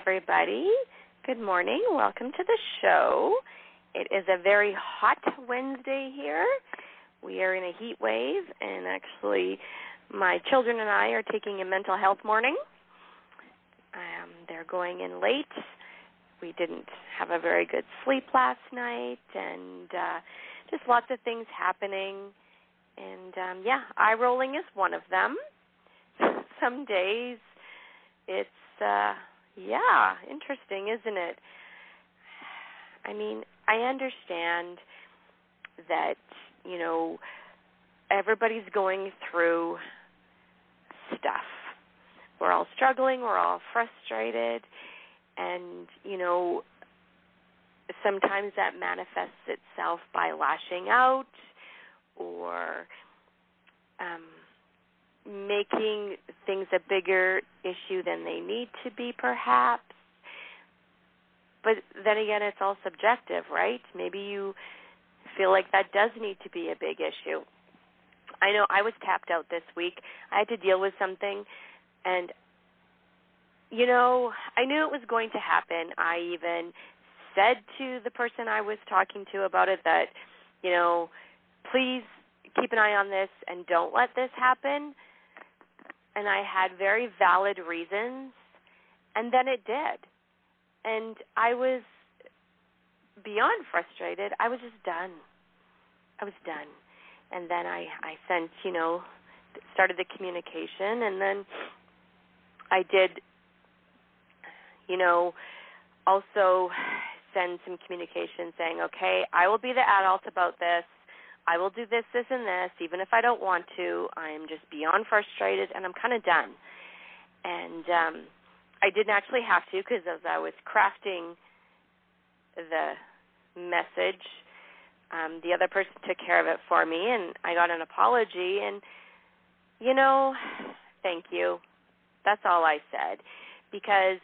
Everybody. Good morning. Welcome to the show. It is a very hot Wednesday here. We are in a heat wave, and actually, my children and I are taking a mental health morning. Um, they're going in late. We didn't have a very good sleep last night, and uh, just lots of things happening. And um, yeah, eye rolling is one of them. Some days it's uh yeah, interesting, isn't it? I mean, I understand that, you know, everybody's going through stuff. We're all struggling, we're all frustrated, and, you know, sometimes that manifests itself by lashing out or um making things a bigger issue than they need to be perhaps. But then again it's all subjective right? Maybe you feel like that does need to be a big issue. I know i was tapped out this week. I had to deal with something and you know i knew it was going to happen. I even said to the person i was talking to about it that you know please keep an eye on this and don't let this happen and I had very valid reasons, and then it did. And I was beyond frustrated. I was just done. I was done. And then I I sent, you know, started the communication and then I did you know, also send some communication saying, "Okay, I will be the adult about this. I will do this, this, and this, even if I don't want to. I am just beyond frustrated, and I'm kind of done. And um, I didn't actually have to because as I was crafting the message, um, the other person took care of it for me, and I got an apology. And you know, thank you. That's all I said because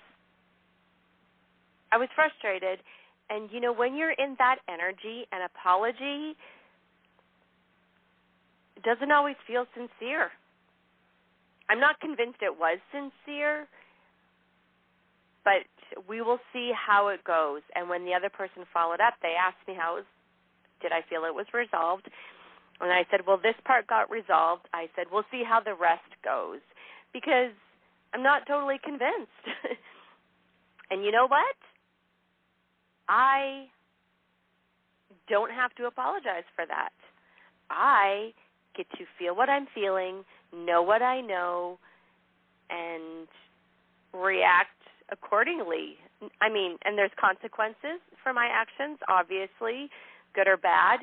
I was frustrated. And you know, when you're in that energy, an apology doesn't always feel sincere. I'm not convinced it was sincere, but we will see how it goes. And when the other person followed up, they asked me how it was, did I feel it was resolved? And I said, well, this part got resolved. I said, we'll see how the rest goes because I'm not totally convinced. and you know what? I don't have to apologize for that. I get to feel what I'm feeling, know what I know, and react accordingly. I mean, and there's consequences for my actions, obviously, good or bad.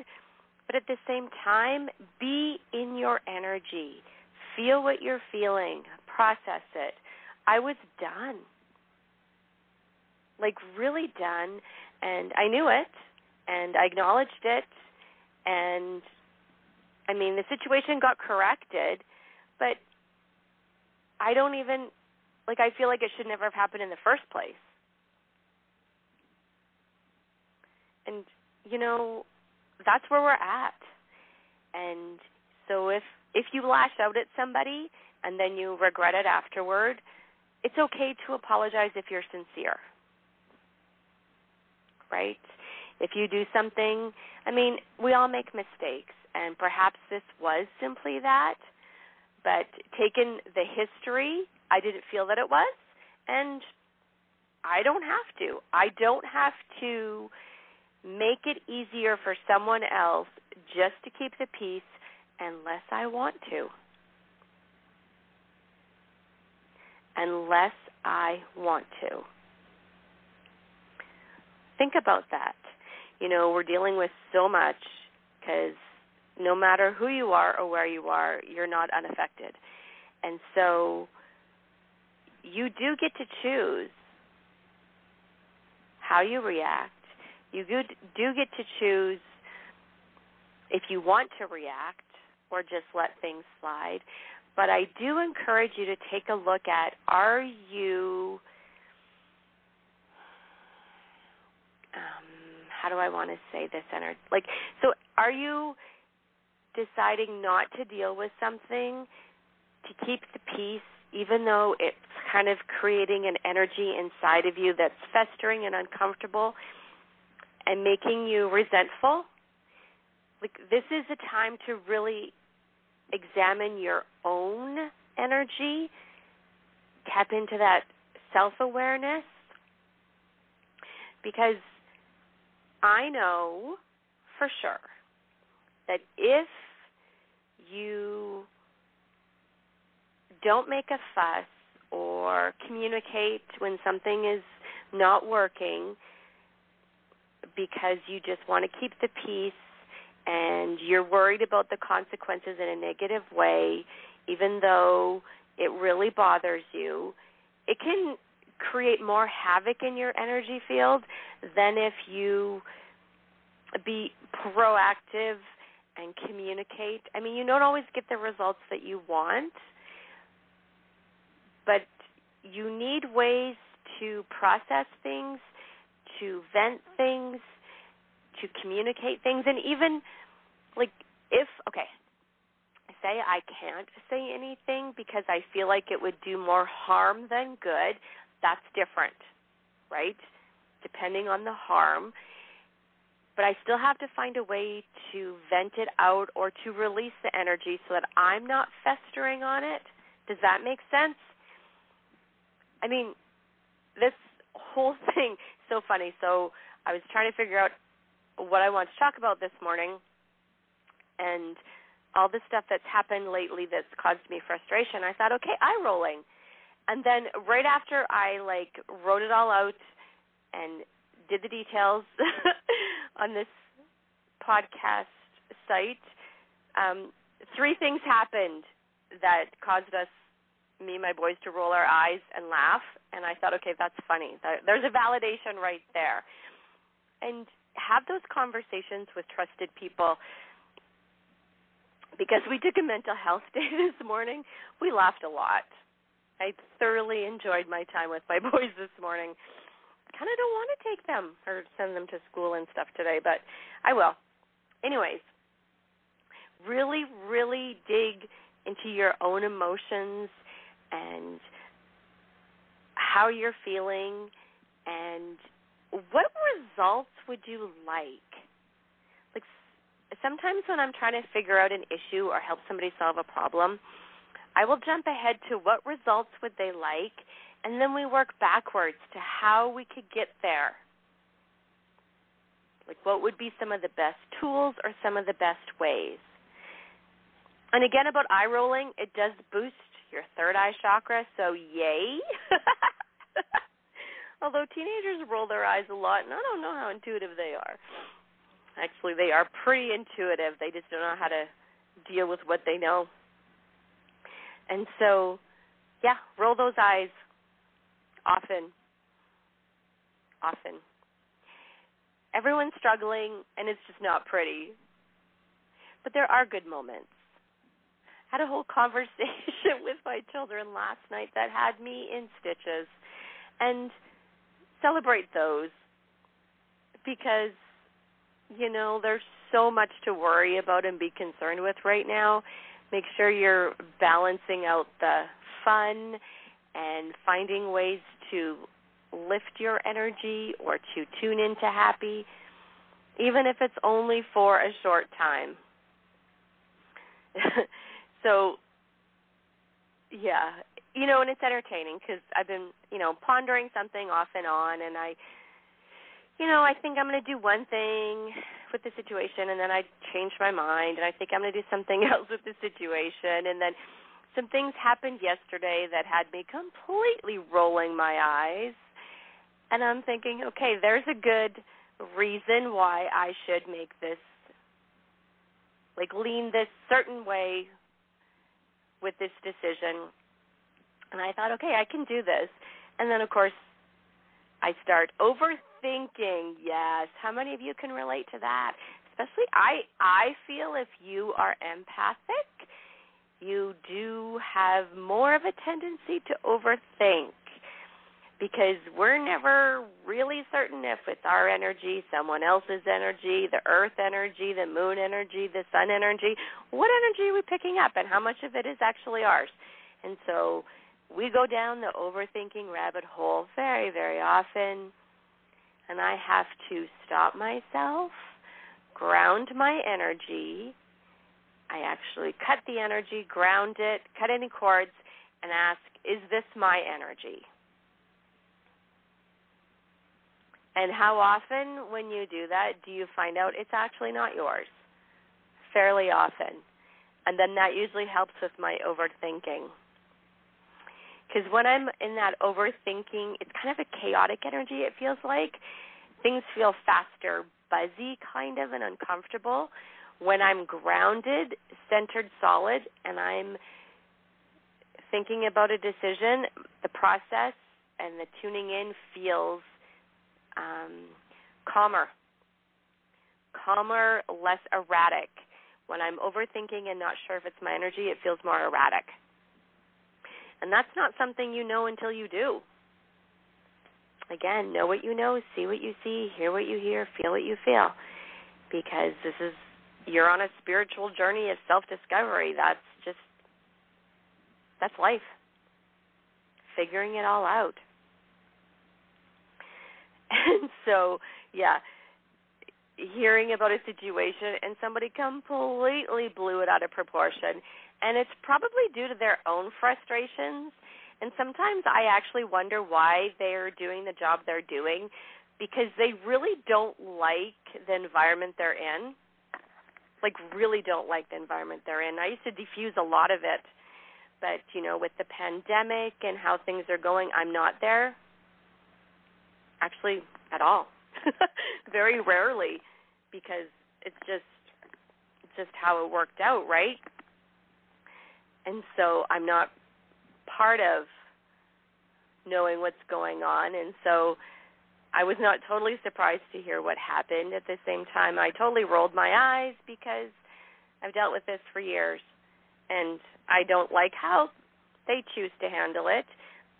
But at the same time, be in your energy. Feel what you're feeling, process it. I was done. Like, really done. And I knew it, and I acknowledged it. And I mean, the situation got corrected, but I don't even like I feel like it should never have happened in the first place. And you know, that's where we're at. And so if if you lash out at somebody and then you regret it afterward, it's okay to apologize if you're sincere. Right? If you do something, I mean, we all make mistakes and perhaps this was simply that, but taken the history, I didn't feel that it was and I don't have to. I don't have to make it easier for someone else just to keep the peace unless I want to. Unless I want to. Think about that. You know, we're dealing with so much because no matter who you are or where you are, you're not unaffected. And so you do get to choose how you react you do get to choose if you want to react or just let things slide. But I do encourage you to take a look at are you um, how do I want to say this energy like so are you deciding not to deal with something to keep the peace even though it's kind of creating an energy inside of you that's festering and uncomfortable and making you resentful, like this is a time to really examine your own energy, tap into that self-awareness. Because I know for sure that if you don't make a fuss or communicate when something is not working, because you just want to keep the peace and you're worried about the consequences in a negative way, even though it really bothers you, it can create more havoc in your energy field than if you be proactive and communicate. I mean, you don't always get the results that you want, but you need ways to process things to vent things, to communicate things, and even like if okay, say I can't say anything because I feel like it would do more harm than good, that's different, right? Depending on the harm. But I still have to find a way to vent it out or to release the energy so that I'm not festering on it. Does that make sense? I mean, this whole thing so funny. So I was trying to figure out what I want to talk about this morning, and all the stuff that's happened lately that's caused me frustration. I thought, okay, eye rolling, and then right after I like wrote it all out and did the details on this podcast site, um, three things happened that caused us me and my boys to roll our eyes and laugh and I thought okay that's funny. There's a validation right there. And have those conversations with trusted people because we took a mental health day this morning. We laughed a lot. I thoroughly enjoyed my time with my boys this morning kind of don't want to take them or send them to school and stuff today but I will anyways really, really dig into your own emotions and how you're feeling and what results would you like? Like sometimes when I'm trying to figure out an issue or help somebody solve a problem, I will jump ahead to what results would they like and then we work backwards to how we could get there. Like what would be some of the best tools or some of the best ways? And again about eye rolling, it does boost your third eye chakra, so yay. Although teenagers roll their eyes a lot, and I don't know how intuitive they are. Actually, they are pretty intuitive. They just don't know how to deal with what they know. And so, yeah, roll those eyes often. Often. Everyone's struggling, and it's just not pretty. But there are good moments I had a whole conversation with my children last night that had me in stitches and celebrate those because you know there's so much to worry about and be concerned with right now make sure you're balancing out the fun and finding ways to lift your energy or to tune into happy even if it's only for a short time. So yeah. You know and it's entertaining because i've been you know pondering something off and on and i you know i think i'm going to do one thing with the situation and then i change my mind and i think i'm going to do something else with the situation and then some things happened yesterday that had me completely rolling my eyes and i'm thinking okay there's a good reason why i should make this like lean this certain way with this decision. And I thought, okay, I can do this. And then, of course, I start overthinking. Yes, how many of you can relate to that? Especially, I I feel if you are empathic, you do have more of a tendency to overthink because we're never really certain if it's our energy, someone else's energy, the earth energy, the moon energy, the sun energy. What energy are we picking up and how much of it is actually ours? And so we go down the overthinking rabbit hole very, very often. And I have to stop myself, ground my energy. I actually cut the energy, ground it, cut any cords, and ask, is this my energy? And how often, when you do that, do you find out it's actually not yours? Fairly often. And then that usually helps with my overthinking. Because when I'm in that overthinking, it's kind of a chaotic energy, it feels like. Things feel faster, buzzy, kind of, and uncomfortable. When I'm grounded, centered, solid, and I'm thinking about a decision, the process and the tuning in feels um, calmer, calmer, less erratic. When I'm overthinking and not sure if it's my energy, it feels more erratic. And that's not something you know until you do. Again, know what you know, see what you see, hear what you hear, feel what you feel. Because this is you're on a spiritual journey of self-discovery. That's just that's life. Figuring it all out. And so, yeah, hearing about a situation and somebody completely blew it out of proportion. And it's probably due to their own frustrations. And sometimes I actually wonder why they're doing the job they're doing because they really don't like the environment they're in. Like, really don't like the environment they're in. I used to diffuse a lot of it. But, you know, with the pandemic and how things are going, I'm not there actually at all. Very rarely because it's just it's just how it worked out, right? And so I'm not part of knowing what's going on and so I was not totally surprised to hear what happened. At the same time, I totally rolled my eyes because I've dealt with this for years and I don't like how they choose to handle it.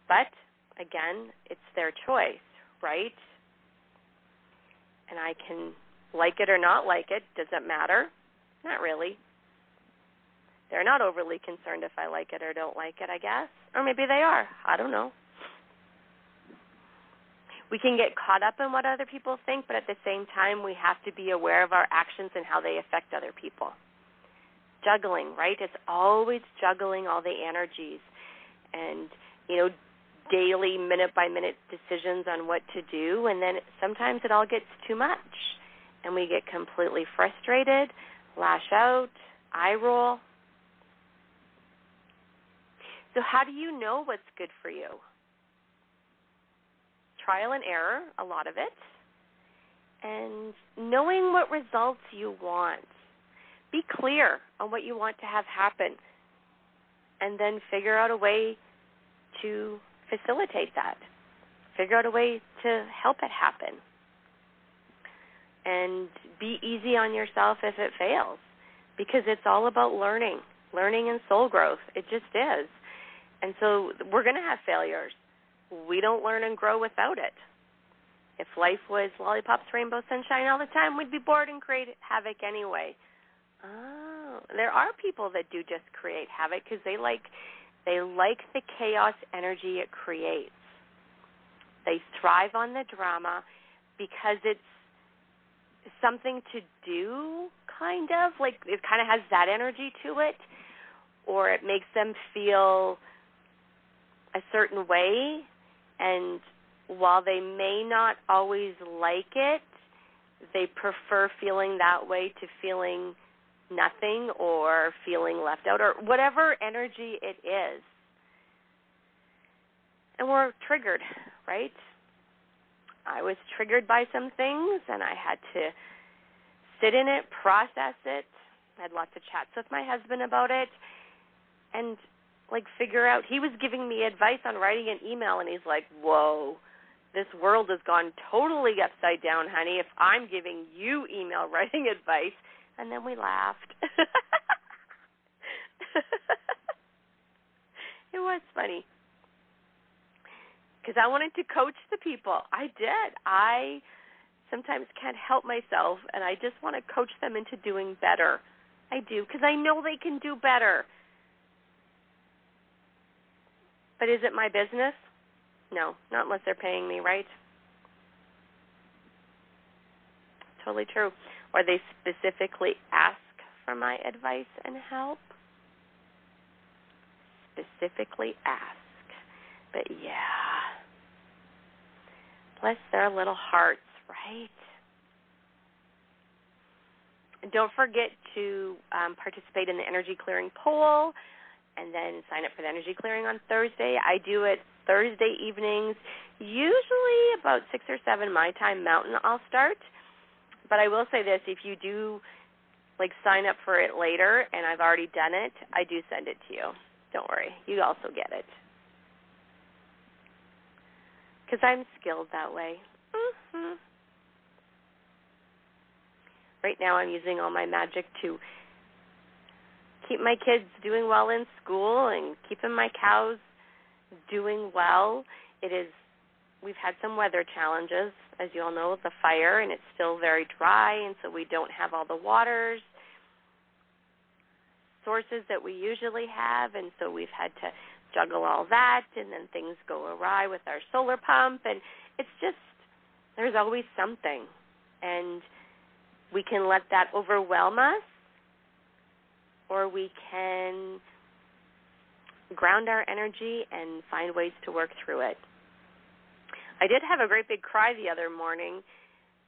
But again, it's their choice right? And I can like it or not like it. Does it matter? Not really. they're not overly concerned if I like it or don't like it, I guess. Or maybe they are. I don't know. We can get caught up in what other people think, but at the same time, we have to be aware of our actions and how they affect other people. Juggling, right? It's always juggling all the energies and, you know, daily minute by minute decisions on what to do and then sometimes it all gets too much and we get completely frustrated, lash out, eye roll. So how do you know what's good for you? Trial and error, a lot of it. And knowing what results you want. Be clear on what you want to have happen. And then figure out a way to facilitate that. Figure out a way to help it happen. And be easy on yourself if it fails because it's all about learning, learning and soul growth. It just is. And so we're going to have failures. We don't learn and grow without it. If life was lollipops, rainbow, sunshine all the time, we'd be bored and create havoc anyway. Oh, there are people that do just create havoc because they like they like the chaos energy it creates. They thrive on the drama because it's something to do, kind of. Like it kind of has that energy to it, or it makes them feel a certain way. And while they may not always like it, they prefer feeling that way to feeling nothing or feeling left out or whatever energy it is. And we're triggered, right? I was triggered by some things and I had to sit in it, process it. I had lots of chats with my husband about it and like figure out he was giving me advice on writing an email and he's like, "Whoa, this world has gone totally upside down, honey. If I'm giving you email writing advice, and then we laughed. it was funny because I wanted to coach the people. I did. I sometimes can't help myself, and I just want to coach them into doing better. I do because I know they can do better. But is it my business? No, not unless they're paying me, right? Totally true or they specifically ask for my advice and help. Specifically ask. But yeah. Bless their little hearts, right? Don't forget to um, participate in the energy clearing poll and then sign up for the energy clearing on Thursday. I do it Thursday evenings, usually about 6 or 7 my time mountain I'll start but I will say this: if you do like sign up for it later, and I've already done it, I do send it to you. Don't worry, you also get it because I'm skilled that way. Mm-hmm. Right now, I'm using all my magic to keep my kids doing well in school and keeping my cows doing well. It is we've had some weather challenges, as you all know, the fire, and it's still very dry, and so we don't have all the waters sources that we usually have, and so we've had to juggle all that, and then things go awry with our solar pump, and it's just there's always something, and we can let that overwhelm us, or we can ground our energy and find ways to work through it. I did have a great big cry the other morning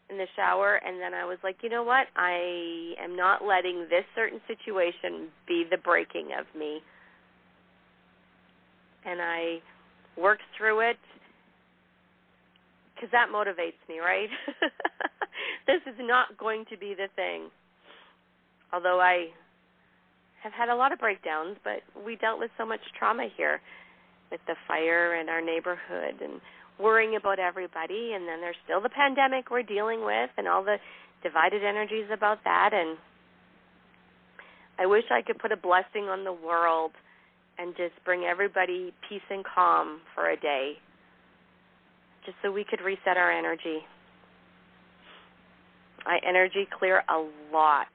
in the shower and then I was like, you know what? I am not letting this certain situation be the breaking of me. And I worked through it because that motivates me, right? this is not going to be the thing. Although I have had a lot of breakdowns, but we dealt with so much trauma here with the fire in our neighborhood and worrying about everybody and then there's still the pandemic we're dealing with and all the divided energies about that and I wish I could put a blessing on the world and just bring everybody peace and calm for a day just so we could reset our energy. I energy clear a lot.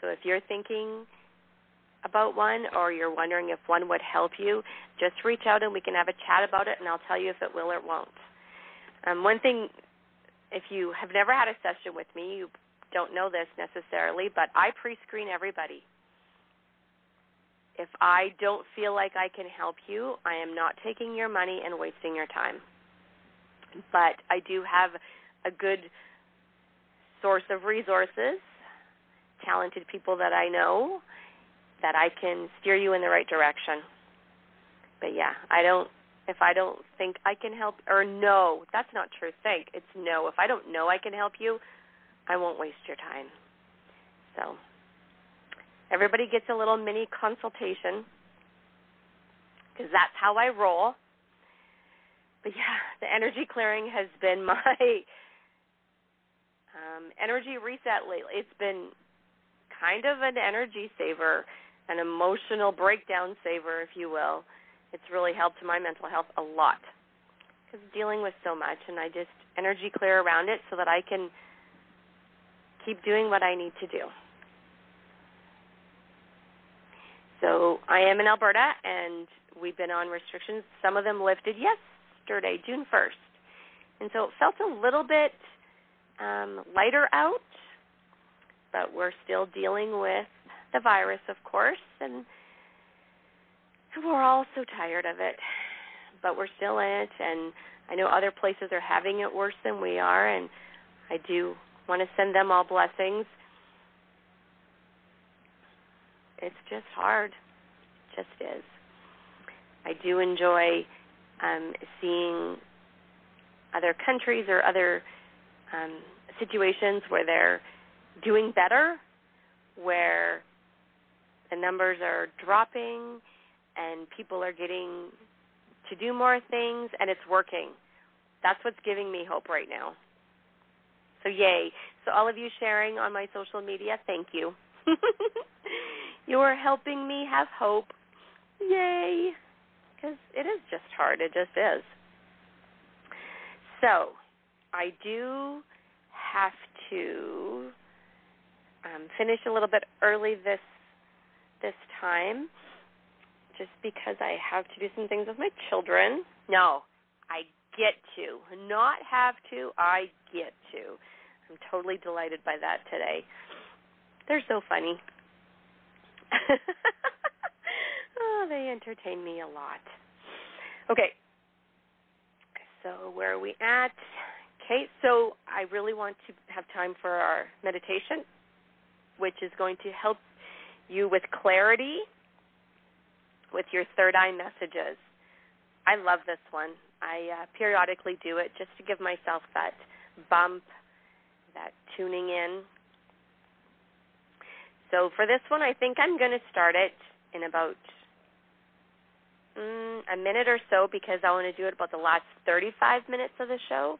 So if you're thinking about one or you're wondering if one would help you, just reach out and we can have a chat about it and I'll tell you if it will or won't. Um, one thing, if you have never had a session with me, you don't know this necessarily, but I pre screen everybody. If I don't feel like I can help you, I am not taking your money and wasting your time. But I do have a good source of resources, talented people that I know that I can steer you in the right direction. But yeah, I don't if I don't think I can help or no, that's not true. Think. It's no. If I don't know I can help you, I won't waste your time. So, everybody gets a little mini consultation because that's how I roll. But yeah, the energy clearing has been my um, energy reset lately. It's been kind of an energy saver, an emotional breakdown saver, if you will. It's really helped my mental health a lot because dealing with so much, and I just energy clear around it so that I can keep doing what I need to do. So I am in Alberta, and we've been on restrictions. Some of them lifted yesterday, June 1st. And so it felt a little bit um, lighter out, but we're still dealing with the virus, of course, and we're all so tired of it. But we're still in it, and I know other places are having it worse than we are, and I do want to send them all blessings. It's just hard. It just is. I do enjoy um, seeing other countries or other um, situations where they're doing better, where the numbers are dropping and people are getting to do more things and it's working. That's what's giving me hope right now. So yay. So all of you sharing on my social media, thank you. you are helping me have hope. Yay. Cuz it is just hard. It just is. So, I do have to um, finish a little bit early this this time, just because I have to do some things with my children. No, I get to, not have to. I get to. I'm totally delighted by that today. They're so funny. oh, they entertain me a lot. Okay. So where are we at? Okay, so I really want to have time for our meditation, which is going to help you with clarity with your third eye messages. I love this one. I uh, periodically do it just to give myself that bump, that tuning in. So for this one, I think I'm going to start it in about mm, a minute or so because I want to do it about the last 35 minutes of the show.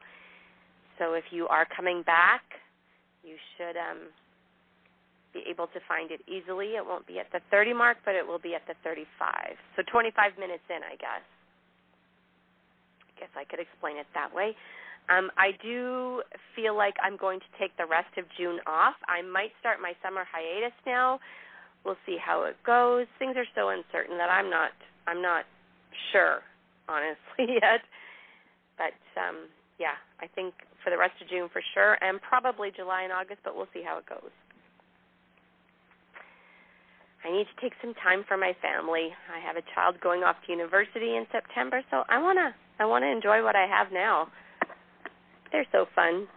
So if you are coming back, you should um, be able to find it easily. It won't be at the 30 mark, but it will be at the 35. So 25 minutes in, I guess. I guess I could explain it that way. Um, I do feel like I'm going to take the rest of June off. I might start my summer hiatus now. We'll see how it goes. Things are so uncertain that I'm not I'm not sure, honestly, yet. But um, yeah, I think for the rest of June for sure, and probably July and August, but we'll see how it goes. I need to take some time for my family. I have a child going off to university in September, so I wanna I wanna enjoy what I have now. They're so fun.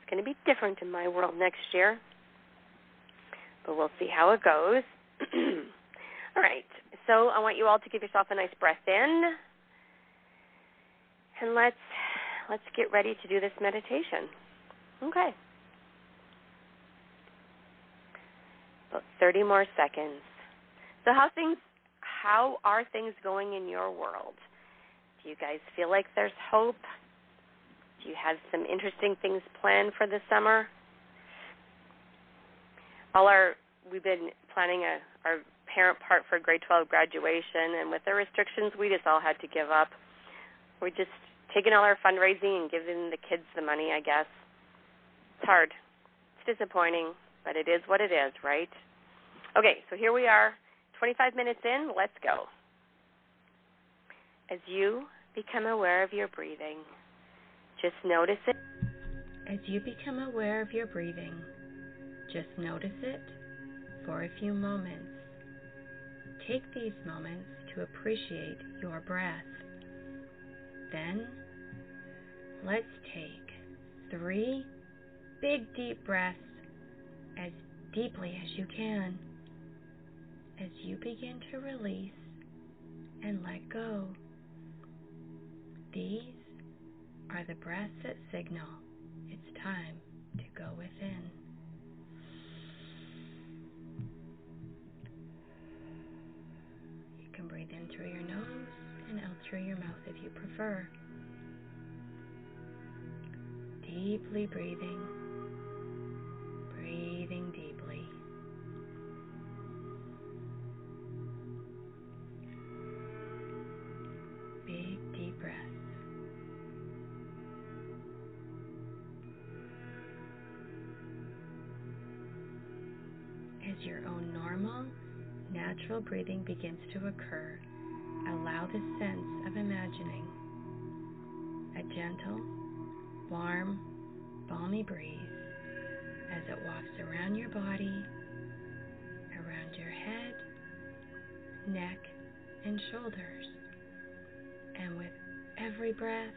It's gonna be different in my world next year, but we'll see how it goes. all right. So I want you all to give yourself a nice breath in and let's let's get ready to do this meditation. Okay. About 30 more seconds. So how things how are things going in your world? Do you guys feel like there's hope? Do you have some interesting things planned for the summer? All our we've been planning a our parent part for grade 12 graduation and with the restrictions we just all had to give up. We're just taking all our fundraising and giving the kids the money, I guess. It's hard. It's disappointing, but it is what it is, right? Okay, so here we are, 25 minutes in. Let's go. As you become aware of your breathing, just notice it. As you become aware of your breathing, just notice it for a few moments. Take these moments to appreciate your breath. Then, let's take three big deep breaths as deeply as you can as you begin to release and let go. These are the breaths that signal it's time to go within. You can breathe in through your nose and out through your mouth if you prefer. Deeply breathing, breathing natural breathing begins to occur, allow the sense of imagining a gentle, warm, balmy breeze as it walks around your body, around your head, neck, and shoulders. And with every breath,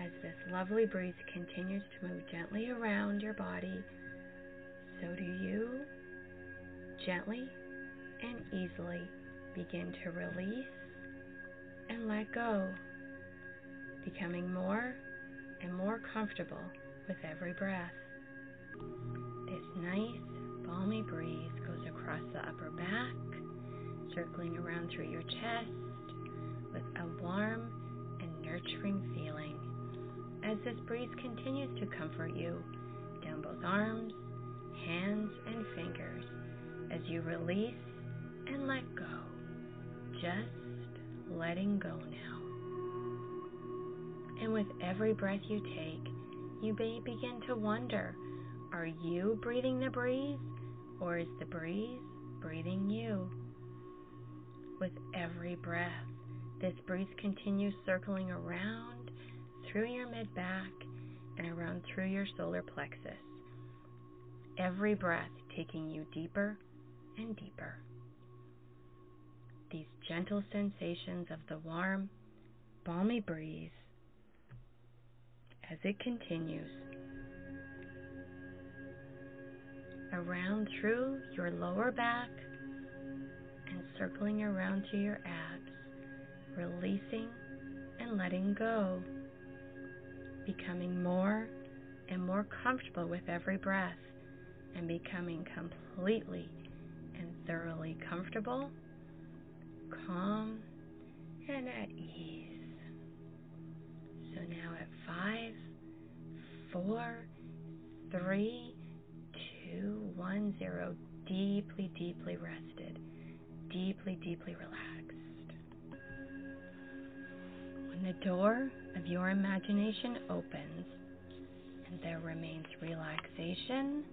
as this lovely breeze continues to move gently around your body, so do you gently and easily begin to release and let go, becoming more and more comfortable with every breath. This nice, balmy breeze goes across the upper back, circling around through your chest with a warm and nurturing feeling as this breeze continues to comfort you down both arms, hands, and fingers as you release and let go. Just letting go now. And with every breath you take, you may begin to wonder are you breathing the breeze or is the breeze breathing you? With every breath, this breeze continues circling around through your mid back and around through your solar plexus. Every breath taking you deeper and deeper. Gentle sensations of the warm, balmy breeze as it continues around through your lower back and circling around to your abs, releasing and letting go, becoming more and more comfortable with every breath and becoming completely and thoroughly comfortable, calm, and at ease. So now at five, four, three, two, one, zero, deeply, deeply rested, deeply, deeply relaxed. When the door of your imagination opens and there remains relaxation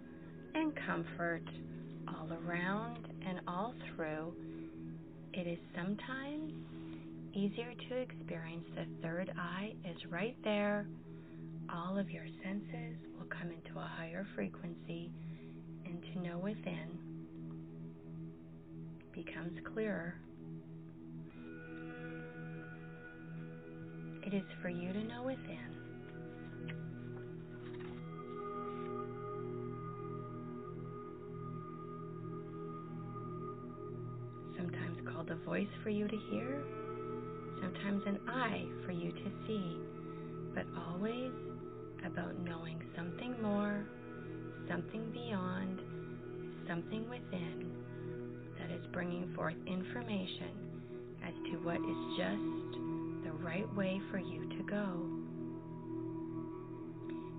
and comfort all around and all through, it is sometimes easier to experience the third eye is right there. All of your senses will come into a higher frequency, and to know within becomes clearer. It is for you to know within called a voice for you to hear, sometimes an eye for you to see, but always about knowing something more, something beyond, something within that is bringing forth information as to what is just the right way for you to go.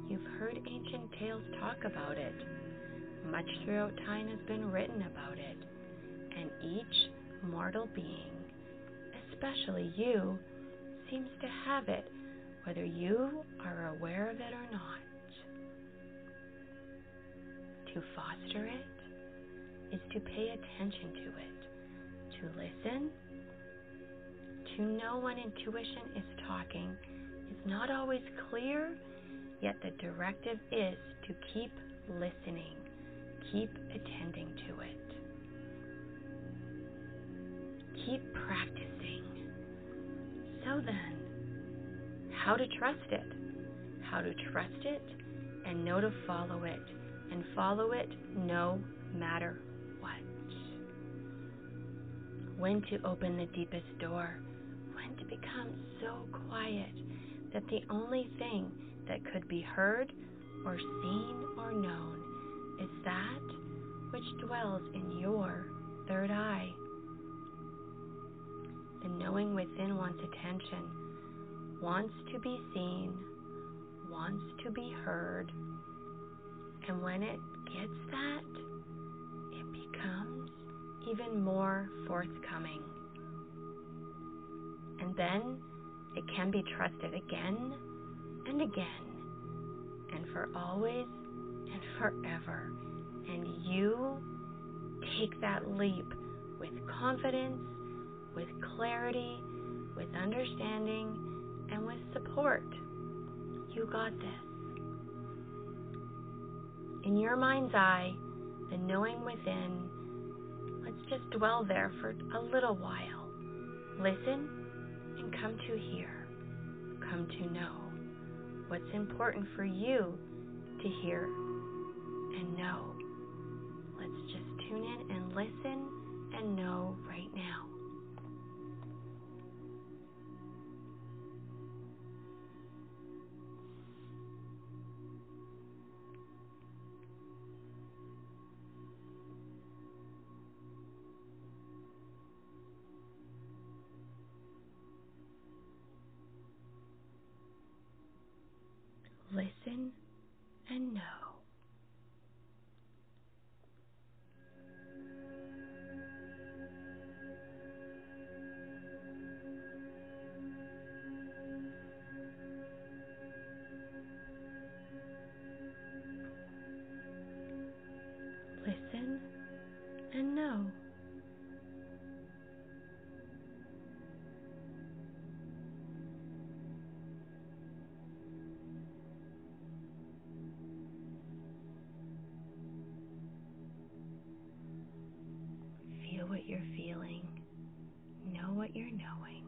You've heard ancient tales talk about it. Much throughout time has been written about it and each mortal being, especially you, seems to have it, whether you are aware of it or not. To foster it is to pay attention to it, to listen, to know when intuition is talking is not always clear, yet the directive is to keep listening, keep attending to it. Keep practicing. So then, how to trust it? How to trust it and know to follow it, and follow it no matter what. When to open the deepest door, when to become so quiet that the only thing that could be heard or seen or known is that which dwells in your third eye. The knowing within one's attention wants to be seen, wants to be heard, and when it gets that, it becomes even more forthcoming. And then it can be trusted again and again, and for always and forever. And you take that leap with confidence, with clarity, with understanding, and with support. You got this. In your mind's eye, the knowing within, let's just dwell there for a little while. Listen and come to hear, come to know what's important for you to hear and know. Let's just tune in and listen and know right now. Feeling. Know what you're knowing.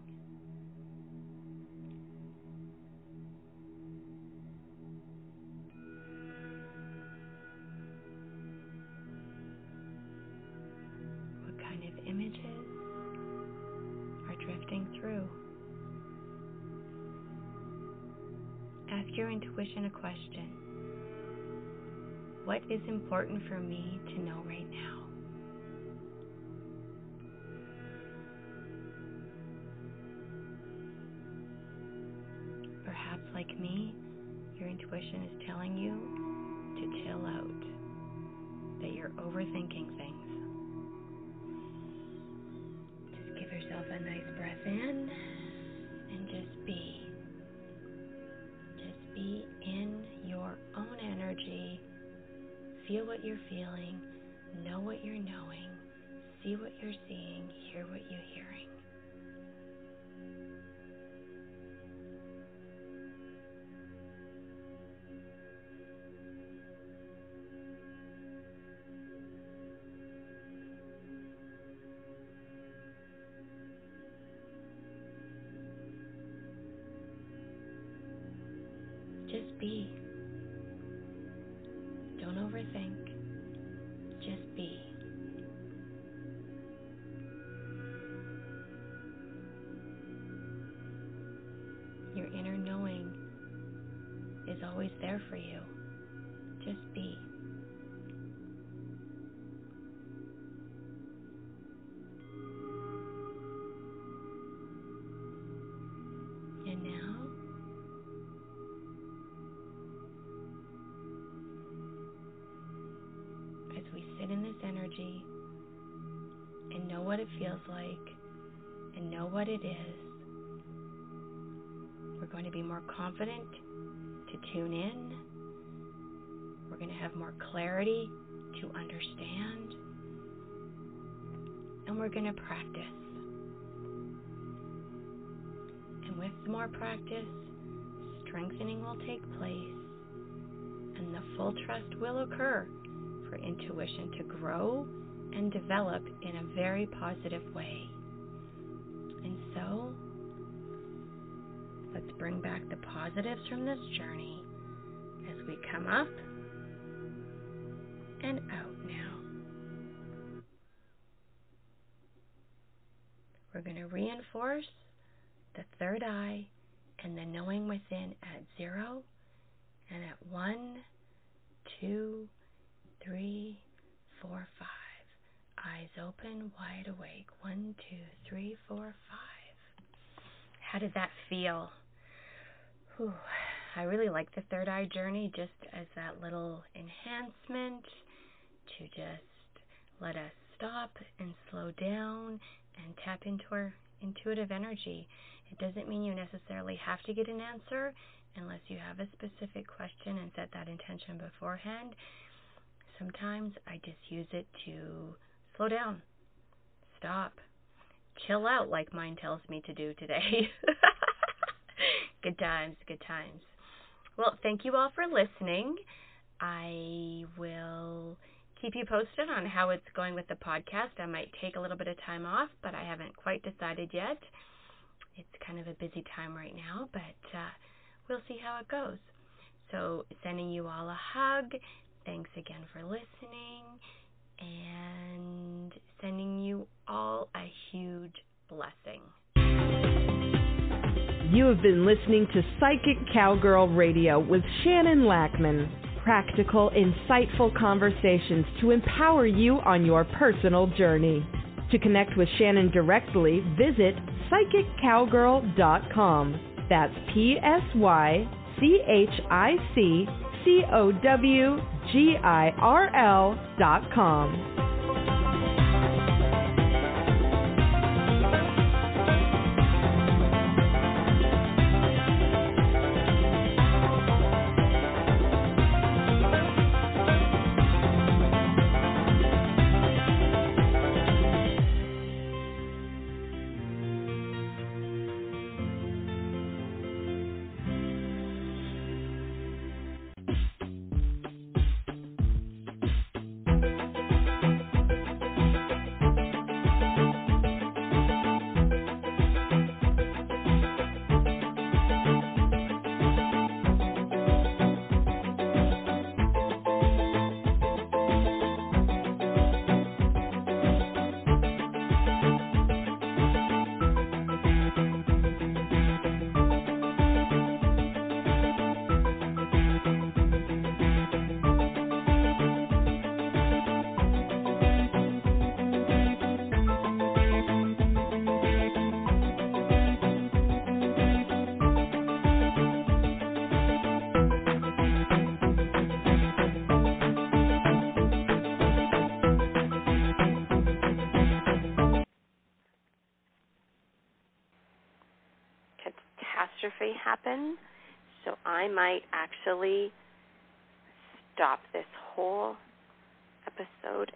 What kind of images are drifting through? Ask your intuition a question. What is important for me to know right now? Intuition is telling you to chill out, that you're overthinking things. Just give yourself a nice breath in and just be. Just be in your own energy. Feel what you're feeling, know what you're knowing, see what you're seeing, Just be. Don't overthink. It feels like and know what it is, we're going to be more confident to tune in. We're going to have more clarity to understand. And we're going to practice. And with more practice, strengthening will take place, and the full trust will occur for intuition to grow and develop in a very positive way. And so, let's bring back the positives from this journey as we come up and out now. We're going to reinforce the third eye and the knowing within at zero and at one, two, three, four, five. Eyes open, wide awake. One, two, three, four, five. How did that feel? Whew. I really like the third eye journey just as that little enhancement to just let us stop and slow down and tap into our intuitive energy. It doesn't mean you necessarily have to get an answer unless you have a specific question and set that intention beforehand. Sometimes I just use it to slow down, stop, chill out, like mine tells me to do today. good times, good times. Well, thank you all for listening. I will keep you posted on how it's going with the podcast. I might take a little bit of time off, but I haven't quite decided yet. It's kind of a busy time right now, but uh, we'll see how it goes. So, sending you all a hug. Thanks again for listening, and sending you all a huge blessing. You have been listening to Psychic Cowgirl Radio with Shannon Lackman. Practical, insightful conversations to empower you on your personal journey. To connect with Shannon directly, visit psychiccowgirl.com. That's P S Y C H I C C O W G I R L dot com. Happen. So I might actually stop this whole episode.